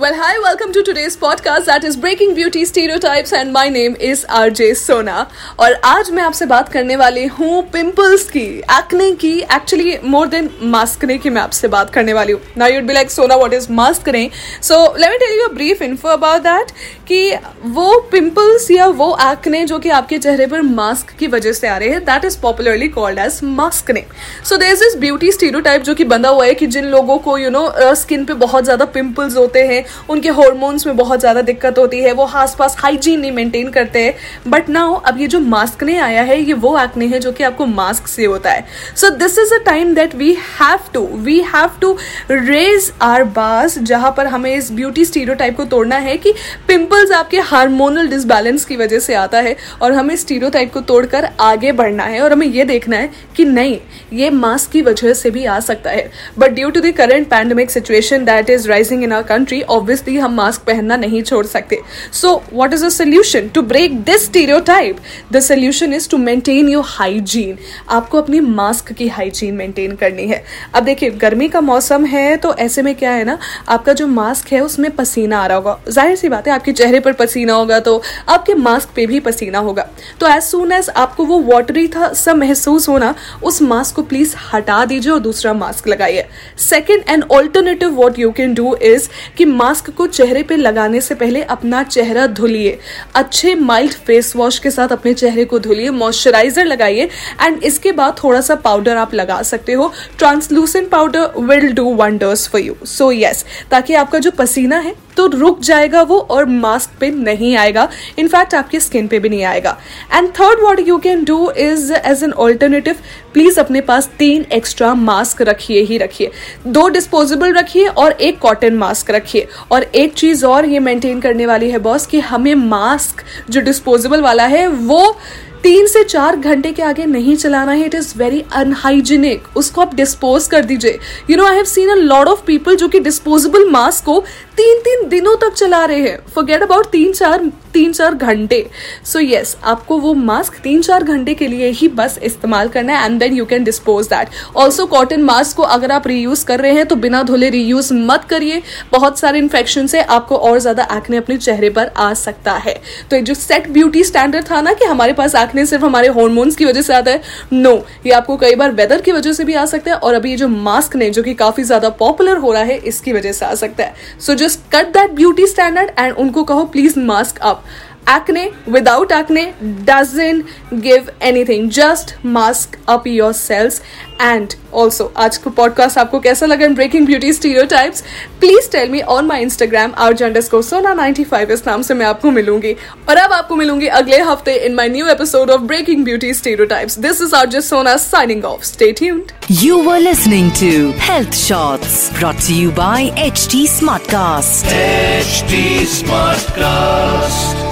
Well, hi, welcome to today's podcast that is Breaking Beauty Stereotypes and my name is RJ Sona. और आज मैं आपसे बात करने वाली हूँ पिंपल्स की एक्ने की एक्चुअली मोर देन मास्कने की मैं आपसे बात करने वाली हूँ। नाउ यूड बी लाइक सोना what is maskne so let me tell you brief info about that कि वो पिंपल्स या वो एक्ने जो कि आपके चेहरे पर मास्क की वजह से आ रहे हैं that is popularly called as maskne so there is beauty stereotype जो कि बंधा हुआ है कि जिन लोगों को यू नो स्किन पे बहुत ज़्यादा पिंपल्स होते हैं उनके हॉर्मोन्स में बहुत ज़्यादा दिक्कत होती है, वो आस पास हाइजीन नहीं मेंटेन करते। हैं बट नाउ अब ये जो मास्क ने आया है, ये वो एक्ने है जो कि आपको मास्क से होता है। So this is a time that we have to we have to raise our bar जहाँ पर हमें इस ब्यूटी स्टीरियो को तोड़ना है कि पिंपल्स आपके हार्मोनल डिसबैलेंस की वजह से आता है और हमें स्टीरियो को तोड़कर आगे बढ़ना है और हमें ये देखना है कि नहीं, ये मास्क की वजह से भी आ सकता है। But due to the current pandemic situation that is rising in our country obviously हम मास्क पहनना नहीं छोड़ सकते. So what is a solution to break this stereotype the solution is to maintain your hygiene आपको अपनी mask की hygiene maintain करनी है. अब देखिए, गर्मी का मौसम है तो ऐसे में क्या है ना, आपका जो मास्क है उसमें पसीना आ रहा होगा. ज़ाहिर सी बात है, आपके चेहरे पर पसीना होगा तो आपके मास्क पे भी पसीना होगा. तो एज सुन एज आपको वो वाटरी था सब महसूस होना, उस मास्क को प्लीज़ हटा दीजिए और दूसरा मास्क लगाइए. Second and alternative what you can do is कि मास्क को चेहरे पे लगाने से पहले अपना चेहरा धुलिए। अच्छे माइल्ड फेस वॉश के साथ अपने चेहरे को धुलिए मॉइस्चराइजर लगाइए एंड इसके बाद थोड़ा सा पाउडर आप लगा सकते हो। Translucent powder will do wonders for you so yes ताकि आपका जो पसीना है तो रुक जाएगा वो और मास्क पे नहीं आएगा। इनफैक्ट आपके स्किन पे भी नहीं आएगा। And third what you can do is as an alternative please अपने पास तीन एक्स्ट्रा मास्क रखिए ही रखिए। दो डिस्पोजेबल रखिए और एक कॉटन मास्क रखिए। और एक चीज़ और ये मेंटेन करने वाली है बॉस कि हमें मास्क जो डिस्पोजेबल वाला है, वो तीन से चार घंटे के आगे नहीं चलाना है इट इज़ वेरी अनहाइजीनिक उसको आप डिस्पोज कर दीजिए। You know I have seen a lot of people जो कि डिस्पोजेबल मास्क को तीन तीन दिनों तक चला रहे हैं। फॉरगेट अबाउट तीन चार तीन चार घंटे। सो so येस yes, आपको वो मास्क तीन चार घंटे के लिए ही बस इस्तेमाल करना है and then you can dispose that also cotton mask को अगर आप रीयूज कर रहे हैं तो बिना धुले रीयूज मत करिए। बहुत सारे इन्फेक्शन से आपको और ज़्यादा एक्ने अपने चेहरे पर आ सकता है। तो जो सेट ब्यूटी स्टैंडर्ड था ना कि हमारे पास एक्ने सिर्फ़ हमारे हॉर्मोन्स की वजह से आता है। नो no, ये आपको कई बार वेदर की वजह से भी आ सकता है और अभी ये जो मास्क ने जो कि काफ़ी ज़्यादा पॉपुलर हो रहा है इसकी वजह से आ सकता है। So just cut that beauty standard and उनको कहो please mask up acne without acne doesn't give anything. Just mask up your cells. And also आज का पॉडकास्ट आपको कैसा लगा इन breaking beauty stereotypes please tell me on my Instagram R को सोना 95 इस नाम से मैं आपको मिलूँगी। और अब आपको मिलूँगी अगले हफ़्ते in my new episode of breaking beauty stereotypes this is R just Sona signing off stay tuned You were listening to Health Shots brought to you by HT Smartcast. HD Smartcast.